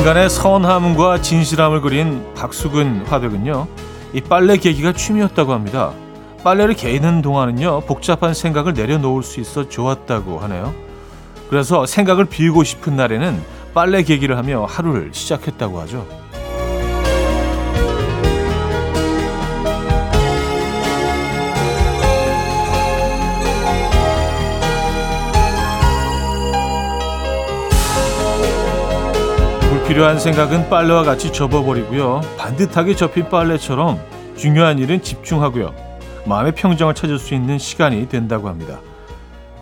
인간의 선함과 진실함을 그린 박수근 화백은요, 이 빨래 개기가 취미였다고 합니다. 빨래를 개는 동안은요, 복잡한 생각을 내려놓을 수 있어 좋았다고 하네요. 그래서 생각을 비우고 싶은 날에는 빨래 개기를 하며 하루를 시작했다고 하죠. 필요한 생각은 빨래와 같이 접어버리고요. 반듯하게 접힌 빨래처럼 중요한 일은 집중하고요. 마음의 평정을 찾을 수 있는 시간이 된다고 합니다.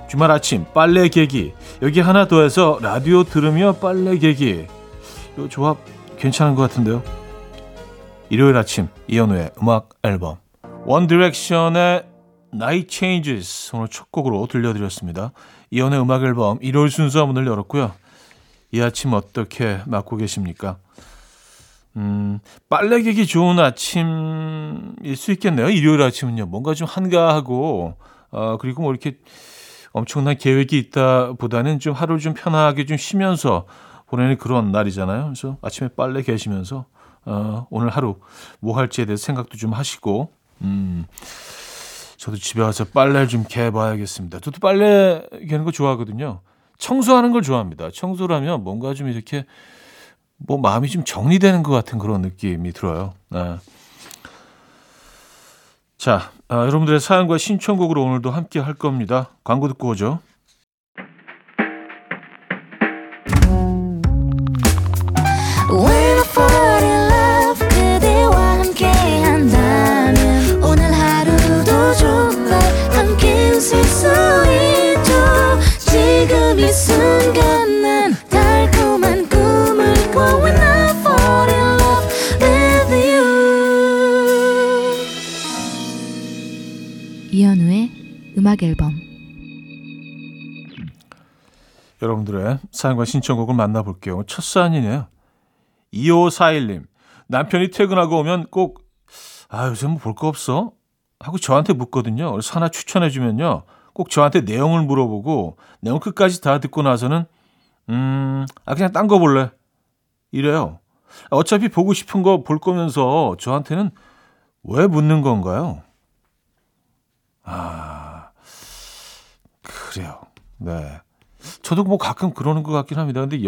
주말 아침 빨래 개기 여기 하나 더 해서 라디오 들으며 빨래 개기 이 조합 괜찮은 것 같은데요. 일요일 아침 이현우의 음악 앨범 원 디렉션의 Night Changes 오늘 첫 곡으로 들려드렸습니다. 이현우의 음악 앨범 일요일 순서 문을 열었고요. 이 아침 어떻게 맞고 계십니까? 음, 빨래 개기 좋은 아침일 수 있겠네요. 일요일 아침은요. 뭔가 좀 한가하고, 어, 그리고 뭐 이렇게 엄청난 계획이 있다 보다는 좀 하루 좀 편하게 좀 쉬면서 보내는 그런 날이잖아요. 그래서 아침에 빨래 개시면서, 어, 오늘 하루 뭐 할지에 대해서 생각도 좀 하시고, 음, 저도 집에 와서 빨래를 좀 개봐야겠습니다. 저도 빨래 개는 거 좋아하거든요. 청소하는 걸 좋아합니다. 청소를 하면 뭔가 좀 이렇게 뭐 마음이 좀 정리되는 것 같은 그런 느낌이 들어요. 네. 자, 아, 여러분들의 사연과 신청곡으로 오늘도 함께 할 겁니다. 광고 듣고 오죠. 여러분들의 사연과 신청곡을 만나볼게요. 첫 사연이네요. 2541님. 남편이 퇴근하고 오면 꼭, 아, 요새 뭐 볼 거 없어? 하고 저한테 묻거든요. 그래서 하나 추천해주면요. 꼭 저한테 내용을 물어보고, 내용 끝까지 다 듣고 나서는, 음, 아, 그냥 딴 거 볼래. 이래요. 어차피 보고 싶은 거 볼 거면서 저한테는 왜 묻는 건가요? 아. 그래요. 네. 저도 뭐 가끔 그러는 것 같긴 합니다. 근데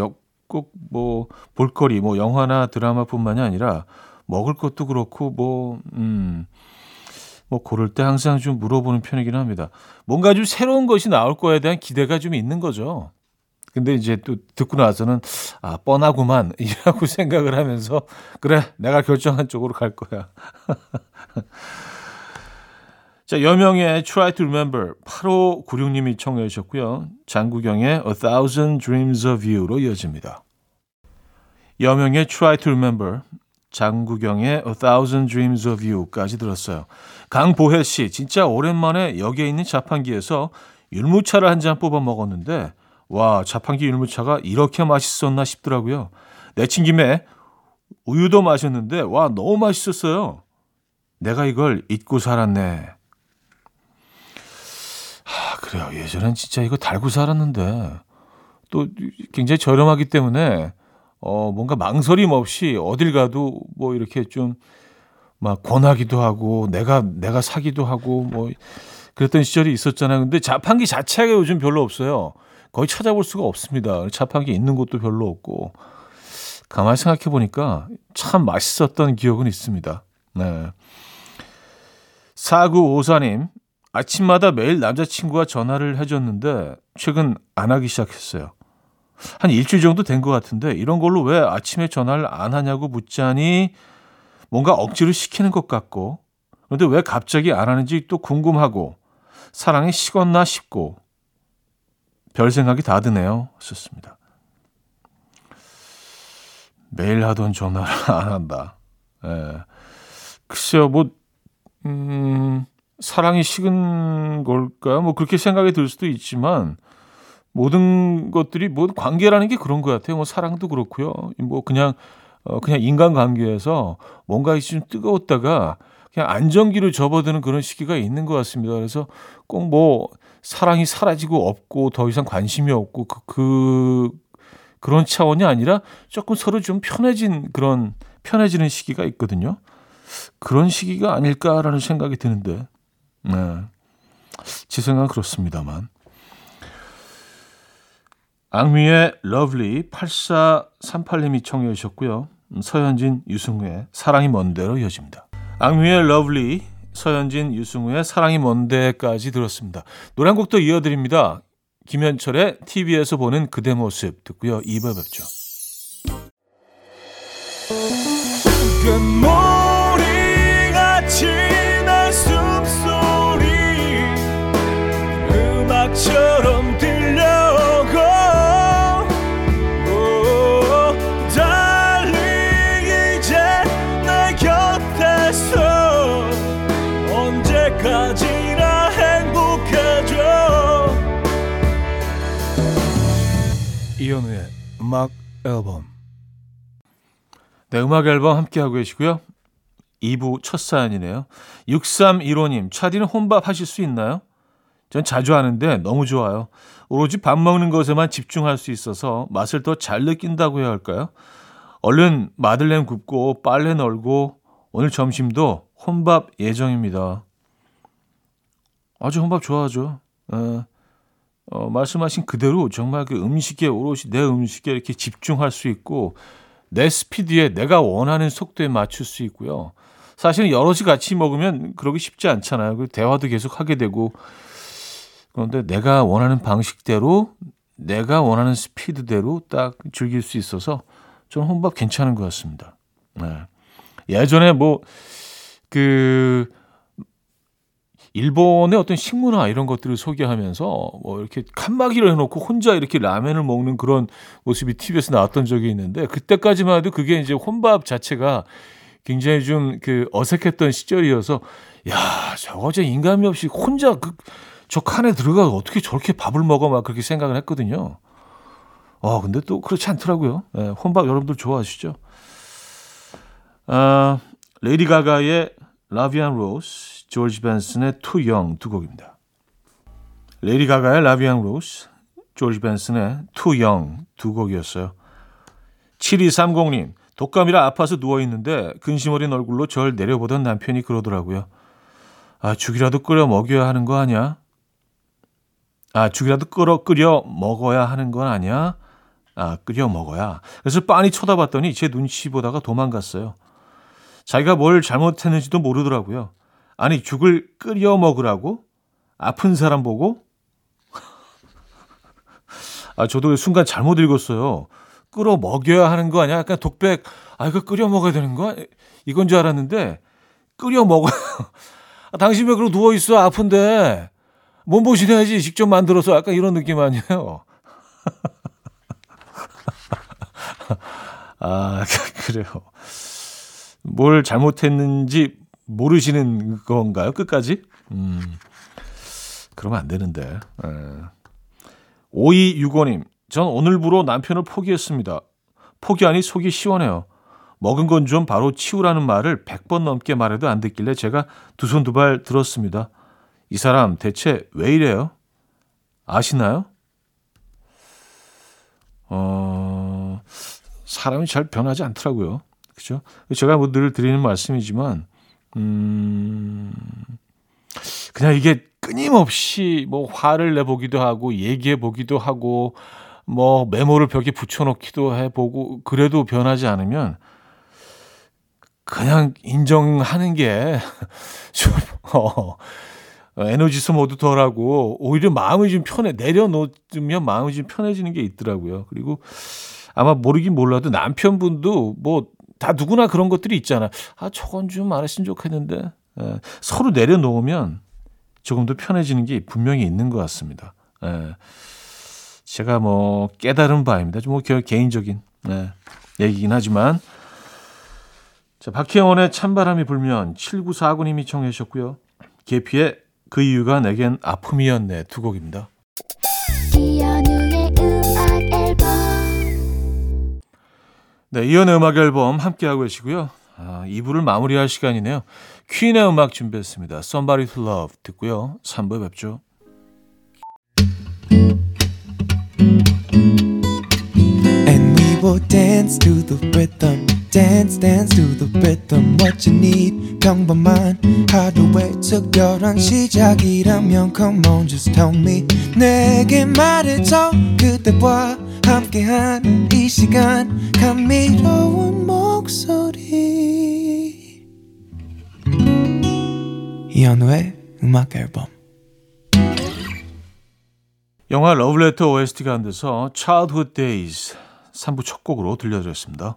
꼭 뭐 볼거리, 뭐 영화나 드라마뿐만이 아니라 먹을 것도 그렇고 뭐 음. 뭐 고를 때 항상 좀 물어보는 편이긴 합니다. 뭔가 좀 새로운 것이 나올 거에 대한 기대가 좀 있는 거죠. 근데 이제 또 듣고 나서는 아 뻔하구만 이라고 생각을 하면서 그래 내가 결정한 쪽으로 갈 거야. 자, 여명의 Try to Remember 8596님이 청해 주셨고요. 장구경의 A Thousand Dreams of You로 이어집니다. 여명의 Try to Remember, 장구경의 A Thousand Dreams of You까지 들었어요. 강보혜 씨, 진짜 오랜만에 역에 있는 자판기에서 율무차를 한 잔 뽑아 먹었는데 와, 자판기 율무차가 이렇게 맛있었나 싶더라고요. 내친 김에 우유도 마셨는데 와, 너무 맛있었어요. 내가 이걸 잊고 살았네. 그래요. 예전엔 진짜 이거 달고 살았는데 또 굉장히 저렴하기 때문에 어 뭔가 망설임 없이 어딜 가도 뭐 이렇게 좀 막 권하기도 하고 내가 내가 사기도 하고 뭐 그랬던 시절이 있었잖아요. 근데 자판기 자체가 요즘 별로 없어요. 거의 찾아볼 수가 없습니다. 자판기 있는 곳도 별로 없고 가만히 생각해 보니까 참 맛있었던 기억은 있습니다. 네. 4954님, 아침마다 매일 남자친구가 전화를 해줬는데 최근 안 하기 시작했어요. 한 일주일 정도 된 것 같은데 이런 걸로 왜 아침에 전화를 안 하냐고 묻자니 뭔가 억지로 시키는 것 같고 그런데 왜 갑자기 안 하는지 또 궁금하고 사랑이 식었나 싶고 별 생각이 다 드네요. 썼습니다. 매일 하던 전화를 안 한다. 예. 글쎄요, 뭐, 음, 사랑이 식은 걸까요? 뭐 그렇게 생각이 들 수도 있지만 모든 것들이 뭐 관계라는 게 그런 것 같아요. 뭐 사랑도 그렇고요. 뭐 그냥 어 그냥 인간 관계에서 뭔가 좀 뜨거웠다가 그냥 안정기로 접어드는 그런 시기가 있는 것 같습니다. 그래서 꼭 뭐 사랑이 사라지고 없고 더 이상 관심이 없고 그, 그 그런 차원이 아니라 조금 서로 좀 편해진 그런 편해지는 시기가 있거든요. 그런 시기가 아닐까라는 생각이 드는데, 네. 제 생각은 그렇습니다만. 악뮤의 Love Lee 8438님이 청해 주셨고요. 서현진, 유승우의 사랑이 뭔데로 이어집니다. 악뮤의 Love Lee, 서현진, 유승우의 사랑이 뭔데까지 들었습니다. 노래 한 곡 더 이어드립니다. 김현철의 TV에서 보는 그대 모습 듣고요. 2부 뵙죠. 금 이현우의 음악 앨범 네, 음악 앨범 함께하고 계시고요. 2부 첫 사연이네요. 6315님, 차디는 혼밥 하실 수 있나요? 전 자주 하는데 너무 좋아요. 오로지 밥 먹는 것에만 집중할 수 있어서 맛을 더 잘 느낀다고 해야 할까요? 얼른 마들렌 굽고 빨래 널고 오늘 점심도 혼밥 예정입니다. 아주 혼밥 좋아하죠. 에, 어, 말씀하신 그대로 정말 그 음식에 오롯이 내 음식에 이렇게 집중할 수 있고 내 스피드에 내가 원하는 속도에 맞출 수 있고요. 사실은 여럿이 같이 먹으면 그러기 쉽지 않잖아요. 그 대화도 계속 하게 되고 그런데 내가 원하는 방식대로 내가 원하는 스피드대로 딱 즐길 수 있어서 저는 혼밥 괜찮은 것 같습니다. 네. 예전에 뭐 그 일본의 어떤 식문화 이런 것들을 소개하면서 뭐 이렇게 칸막이를 해놓고 혼자 이렇게 라면을 먹는 그런 모습이 TV에서 나왔던 적이 있는데 그때까지만 해도 그게 이제 혼밥 자체가 굉장히 좀 그 어색했던 시절이어서 야 저거 저 인간미 없이 혼자 그 저 칸에 들어가 어떻게 저렇게 밥을 먹어 막 그렇게 생각을 했거든요. 어 근데 또 그렇지 않더라고요. 네, 혼밥 여러분들 좋아하시죠? 아 레이디 가가의 La Vie en rose 조지 벤슨의 Too Young 두 곡입니다. 레이디 가가의 La Vie en rose, 조지 벤슨의 Too Young 두 곡이었어요. 7230님, 독감이라 아파서 누워있는데 근심 어린 얼굴로 절 내려보던 남편이 그러더라고요. 아, 죽이라도 끓여 먹여야 하는 거 아니야? 아, 죽이라도 끓여, 끓여 먹어야 하는 건 아니야? 아, 끓여 먹어야. 그래서 빤히 쳐다봤더니 제 눈치 보다가 도망갔어요. 자기가 뭘 잘못했는지도 모르더라고요. 아니 죽을 끓여 먹으라고 아픈 사람 보고 아 저도 순간 잘못 읽었어요. 끓여 먹여야 하는 거 아니야? 약간 독백. 아 이거 끓여 먹어야 되는 거야? 이건 줄 알았는데 끓여 먹어. 아, 당신 왜 그러고 누워 있어? 아픈데 몸보신해야지. 직접 만들어서 약간 이런 느낌 아니에요? 아 그래요. 뭘 잘못했는지 모르시는 건가요? 끝까지? 음, 그러면 안 되는데. 에. 5265님, 전 오늘부로 남편을 포기했습니다. 포기하니 속이 시원해요. 먹은 건 좀 바로 치우라는 말을 100번 넘게 말해도 안 듣길래 제가 두 손 두 발 들었습니다. 이 사람 대체 왜 이래요? 아시나요? 어, 사람이 잘 변하지 않더라고요. 그죠? 제가 뭐 늘 드리는 말씀이지만, 음, 그냥 이게 끊임없이 뭐 화를 내보기도 하고 얘기해 보기도 하고 뭐 메모를 벽에 붙여놓기도 해보고 그래도 변하지 않으면 그냥 인정하는 게 좀, 어, 에너지 소모도 덜하고 오히려 마음이 좀 편해 내려놓으면 마음이 좀 편해지는 게 있더라고요. 그리고 아마 모르긴 몰라도 남편분도 뭐 다 누구나 그런 것들이 있잖아. 아, 저건 좀 안 했으면 좋겠는데. 예, 서로 내려놓으면 조금 더 편해지는 게 분명히 있는 것 같습니다. 예, 제가 뭐 깨달은 바입니다. 좀 뭐 개인적인 예, 얘기긴 하지만. 자, 박혜원의 찬바람이 불면 7949님이 청해 주셨고요. 계피의 그 이유가 내겐 아픔이었네 두 곡입니다. 네, 이연의 음악 앨범 함께하고 계시고요. 아, 2부를 마무리할 시간이네요. 퀸의 음악 준비했습니다. Somebody to Love 듣고요. 3부에 뵙죠. Dance dance to the rhythm what you need. 평범한 하루의 특별한 시작이라면 come on just tell me. 내게 말해줘. 그대와 함께한 이 시간. 감미로운 목소리. 이현우의 음악 앨범. 영화 러브레터 OST 가운데서 Childhood Days 3부 첫 곡으로 들려드렸습니다.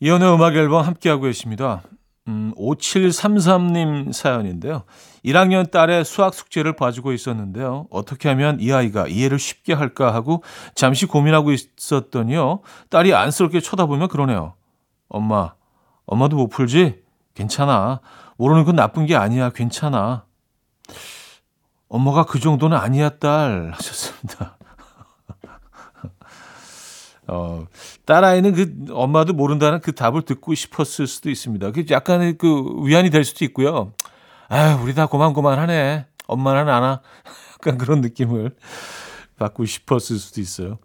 이연의 음악 앨범 함께하고 계십니다. 음, 5733님 사연인데요. 1학년 딸의 수학 숙제를 봐주고 있었는데요. 어떻게 하면 이 아이가 이해를 쉽게 할까 하고 잠시 고민하고 있었더니요. 딸이 안쓰럽게 쳐다보며 그러네요. 엄마, 엄마도 못 풀지? 괜찮아. 모르는 건 나쁜 게 아니야. 괜찮아. 엄마가 그 정도는 아니야, 딸. 하셨습니다. 어, 딸아이는 그 엄마도 모른다는 그 답을 듣고 싶었을 수도 있습니다. 그 약간의 그 위안이 될 수도 있고요. 아, 우리 다 고만고만하네. 엄마는 안아. 약간 그런 느낌을 받고 싶었을 수도 있어요.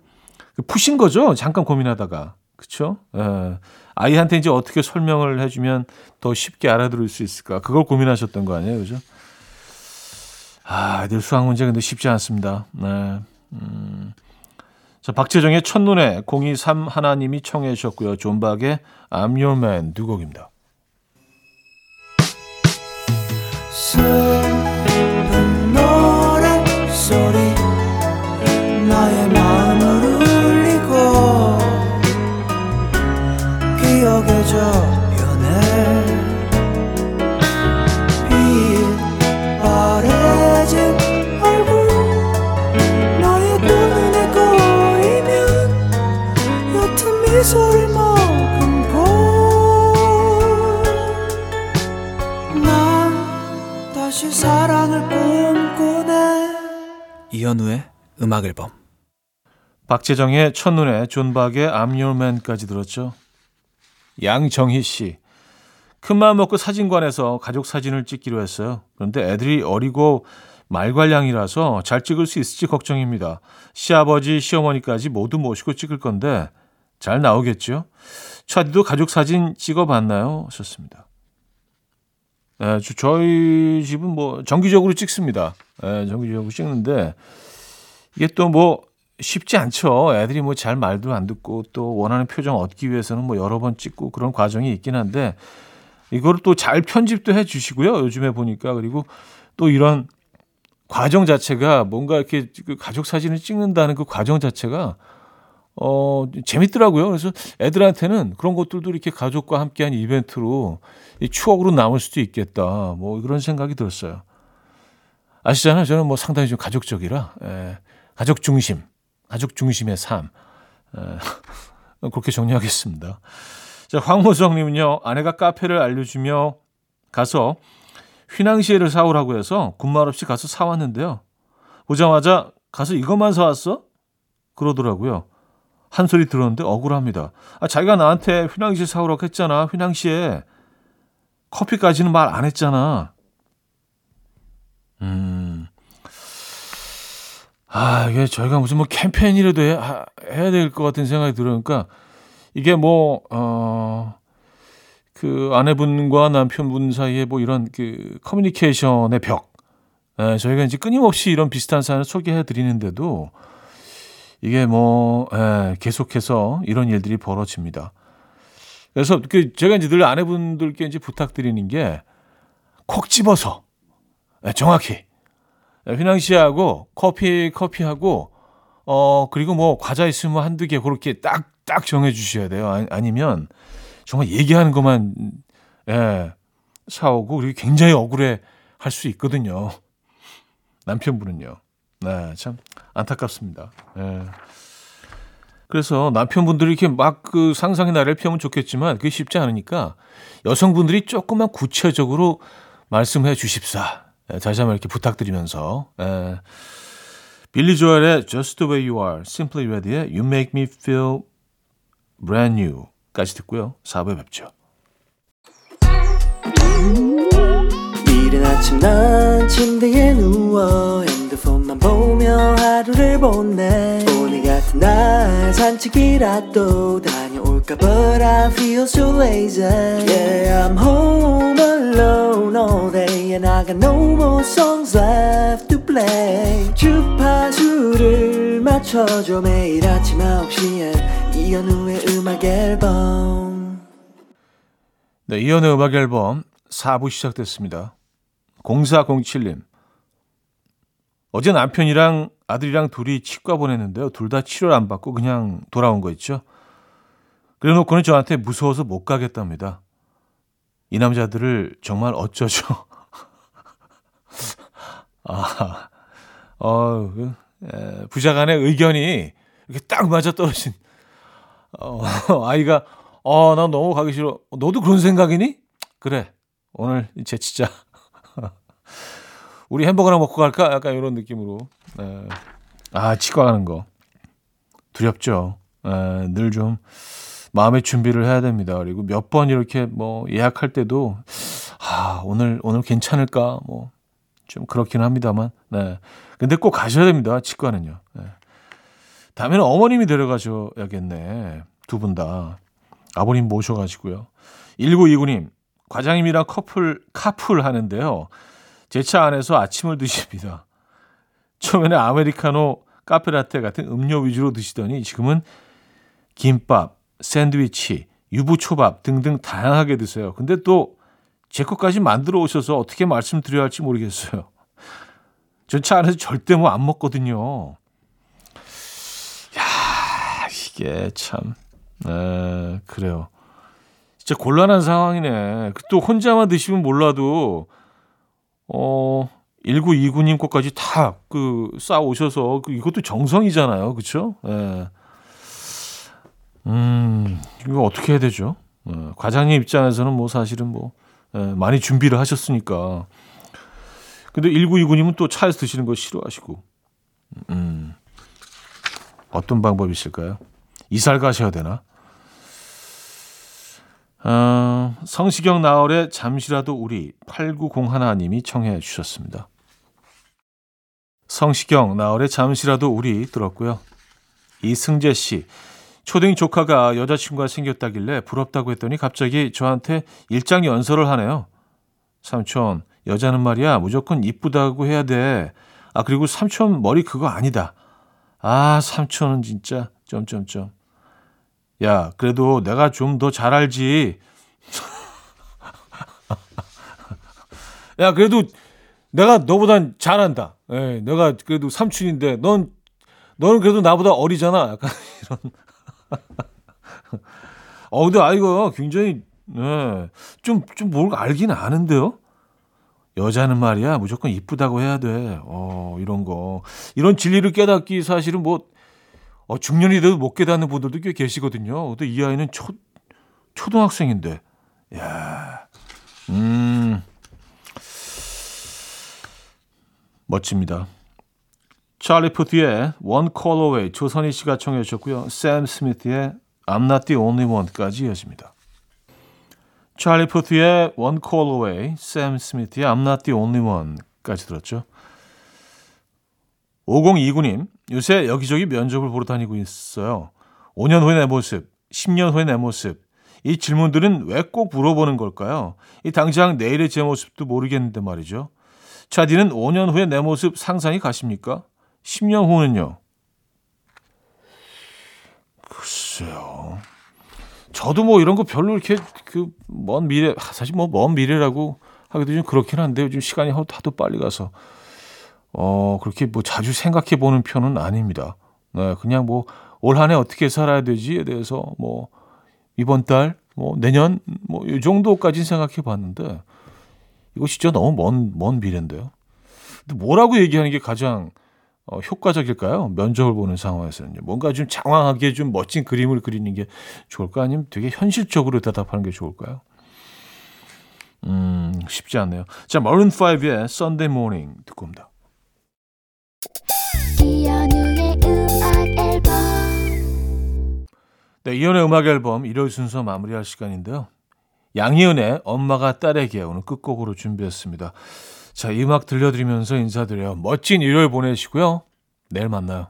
그 푸신 거죠. 잠깐 고민하다가. 그쵸? 예. 아이한테 이제 어떻게 설명을 해주면 더 쉽게 알아들을 수 있을까. 그걸 고민하셨던 거 아니에요. 그죠? 아, 애들 수학 문제 근데 쉽지 않습니다. 네. 음. 자, 박재정의 첫눈에 023 하나님이 청해 주셨고요. 존박의 I'm Your Man 두 곡입니다. 박재정의 첫눈에 존박의 I'm Your Man까지 들었죠. 양정희 씨. 큰마음 먹고 사진관에서 가족 사진을 찍기로 했어요. 그런데 애들이 어리고 말괄량이라서 잘 찍을 수 있을지 걱정입니다. 시아버지, 시어머니까지 모두 모시고 찍을 건데 잘 나오겠죠? 차디도 가족 사진 찍어봤나요? 하셨습니다. 네, 저- 저희 집은 뭐 정기적으로 찍습니다. 네, 정기적으로 찍는데 이게 또 뭐 쉽지 않죠. 애들이 뭐 잘 말도 안 듣고 또 원하는 표정 얻기 위해서는 뭐 여러 번 찍고 그런 과정이 있긴 한데 이거를 또 잘 편집도 해 주시고요. 요즘에 보니까 그리고 또 이런 과정 자체가 뭔가 이렇게 그 가족 사진을 찍는다는 그 과정 자체가 어, 재밌더라고요. 그래서 애들한테는 그런 것들도 이렇게 가족과 함께한 이벤트로 이 추억으로 남을 수도 있겠다. 뭐 그런 생각이 들었어요. 아시잖아요. 저는 뭐 상당히 좀 가족적이라, 예, 가족 중심, 가족 중심의 삶. 예, 그렇게 정리하겠습니다. 자, 황모정님은요, 아내가 카페를 알려주며 가서 휘낭시에를 사오라고 해서 군말 없이 가서 사왔는데요. 보자마자 가서 이것만 사왔어? 그러더라고요. 한 소리 들었는데 억울합니다. 아, 자기가 나한테 휘낭시에 사오라고 했잖아. 휘낭시에 커피까지는 말 안 했잖아. 음. 아, 이게 저희가 무슨 뭐 캠페인이라도 해, 해야 될 것 같은 생각이 들으니까 이게 뭐, 어, 그 아내분과 남편분 사이에 뭐 이런 그 커뮤니케이션의 벽. 에, 저희가 이제 끊임없이 이런 비슷한 사연을 소개해 드리는데도 이게 뭐, 에, 계속해서 이런 일들이 벌어집니다. 그래서 그 제가 이제 늘 아내분들께 이제 부탁드리는 게 콕 집어서 에, 정확히 휘낭시하고 커피 커피하고 어 그리고 뭐 과자 있으면 한두 개 그렇게 딱딱 정해 주셔야 돼요. 아니, 면 정말 얘기하는 것만 예, 사오고 그리고 굉장히 억울해 할 수 있거든요. 남편분은요. 네, 참 안타깝습니다. 예. 그래서 남편분들이 이렇게 막 그 상상의 나래를 펴면 좋겠지만 그게 쉽지 않으니까 여성분들이 조금만 구체적으로 말씀해 주십사. 예, 다시 한번 이렇게 부탁드리면서 예. 빌리 조엘의 Just the way you are, Simply Red의 You make me feel brand new까지 듣고요. 4부에 뵙죠. 이른 아침 난 침대에 누워 핸드폰만 보며 하루를 보내 오늘 같은 날 산책이라도 다 녀올까 But I feel so lazy Yeah I'm home alone all day And I got no more songs left to play 주파수를 맞춰줘 매일 아침 9시에 이현우의 음악 앨범 네, 이연의 음악 앨범 4부 시작됐습니다. 0407님. 어제 남편이랑 아들이랑 둘이 치과 보냈는데요. 둘 다 치료를 안 받고 그냥 돌아온 거 있죠. 그래 놓고는 저한테 무서워서 못 가겠답니다. 이 남자들을 정말 어쩌죠? 아, 어, 그, 에, 부자 간의 의견이 이렇게 딱 맞아 떨어진, 어, 아이가, 어, 난 너무 가기 싫어. 너도 그런 생각이니? 그래. 오늘 제 진짜 우리 햄버거나 먹고 갈까? 약간 이런 느낌으로. 네. 아, 치과 가는 거. 두렵죠. 네, 늘좀 마음의 준비를 해야 됩니다. 그리고 몇 번 이렇게 뭐 예약할 때도 아, 오늘 오늘 괜찮을까? 뭐 좀 그렇긴 합니다만. 네. 근데 꼭 가셔야 됩니다. 치과는요. 네. 다음에는 어머님이 데려가셔야겠네. 두 분 다. 아버님 모셔 가지고요. 1929 님. 과장님이랑 커플 카풀 하는데요. 제 차 안에서 아침을 드십니다. 처음에는 아메리카노, 카페라떼 같은 음료 위주로 드시더니 지금은 김밥, 샌드위치, 유부초밥 등등 다양하게 드세요. 근데 또 제 것까지 만들어 오셔서 어떻게 말씀드려야 할지 모르겠어요. 전 차 안에서 절대 뭐 안 먹거든요. 야, 이게 참, 에, 그래요. 진짜 곤란한 상황이네. 또 혼자만 드시면 몰라도, 어, 1929님 것까지 다 그 쌓아 오셔서 그 이것도 정성이잖아요. 그쵸? 예. 음, 이거 어떻게 해야 되죠? 예, 과장님 입장에서는 뭐 사실은 뭐, 예, 많이 준비를 하셨으니까. 근데 1929님은 또 차에서 드시는 거 싫어하시고. 음, 어떤 방법이 있을까요? 이사를 가셔야 되나? 어, 성시경 나월의 잠시라도 우리 8901님이 청해 주셨습니다. 성시경 나월의 잠시라도 우리 들었고요. 이승재 씨 초등 조카가 여자친구가 생겼다길래 부럽다고 했더니 갑자기 저한테 일장 연설을 하네요. 삼촌 여자는 말이야 무조건 이쁘다고 해야 돼. 아 그리고 삼촌 머리 그거 아니다. 아 삼촌은 진짜 점점점. 야, 그래도 내가 좀 더 잘 알지. 야, 그래도 내가 너보단 잘한다. 예, 내가 그래도 삼촌인데 넌 너는 그래도 나보다 어리잖아. 약간 이런 어, 근데 아이가 굉장히, 네, 좀, 좀 뭘 알긴 아는데요? 여자는 말이야, 무조건 이쁘다고 해야 돼. 어, 이런 거. 이런 진리를 깨닫기 사실은 뭐, 어, 중년이 돼도 못 깨닫는 분들도 꽤 계시거든요. 근데 이 아이는 초, 초등학생인데. 야 음. 멋집니다. 찰리 푸트의 One Call Away 조선희 씨가 청해 주셨고요. 샘 스미스의 I'm Not The Only One까지 이어집니다. 찰리 푸트의 One Call Away, 샘 스미스의 I'm Not The Only One까지 들었죠. 5029님, 요새 여기저기 면접을 보러 다니고 있어요. 5년 후의 내 모습, 10년 후의 내 모습. 이 질문들은 왜 꼭 물어보는 걸까요? 이 당장 내일의 제 모습도 모르겠는데 말이죠. 차디는 5년 후의 내 모습 상상이 가십니까? 10년 후는요? 글쎄요. 저도 뭐 이런 거 별로 이렇게 그 먼 미래, 사실 뭐 먼 미래라고 하기도 좀 그렇긴 한데 요즘 시간이 하도 빨리 가서 어, 그렇게 뭐 자주 생각해 보는 편은 아닙니다. 네, 그냥 뭐 올 한 해 어떻게 살아야 되지에 대해서 뭐 이번 달, 뭐 내년 뭐 이 정도까지는 생각해 봤는데 이거 진짜 너무 먼, 먼 미래인데요. 근데 뭐라고 얘기하는 게 가장 어, 효과적일까요? 면접을 보는 상황에서는요. 뭔가 좀 장황하게 좀 멋진 그림을 그리는 게 좋을까? 아니면 되게 현실적으로 대답하는 게 좋을까요? 음, 쉽지 않네요. 자, 마룬5의 Sunday Morning 듣고 옵니다. 네, 이현의 음악 앨범 일요일 순서 마무리할 시간인데요. 양희은의 엄마가 딸에게 오늘 끝곡으로 준비했습니다. 자, 이 음악 들려드리면서 인사드려요. 멋진 일요일 보내시고요. 내일 만나요.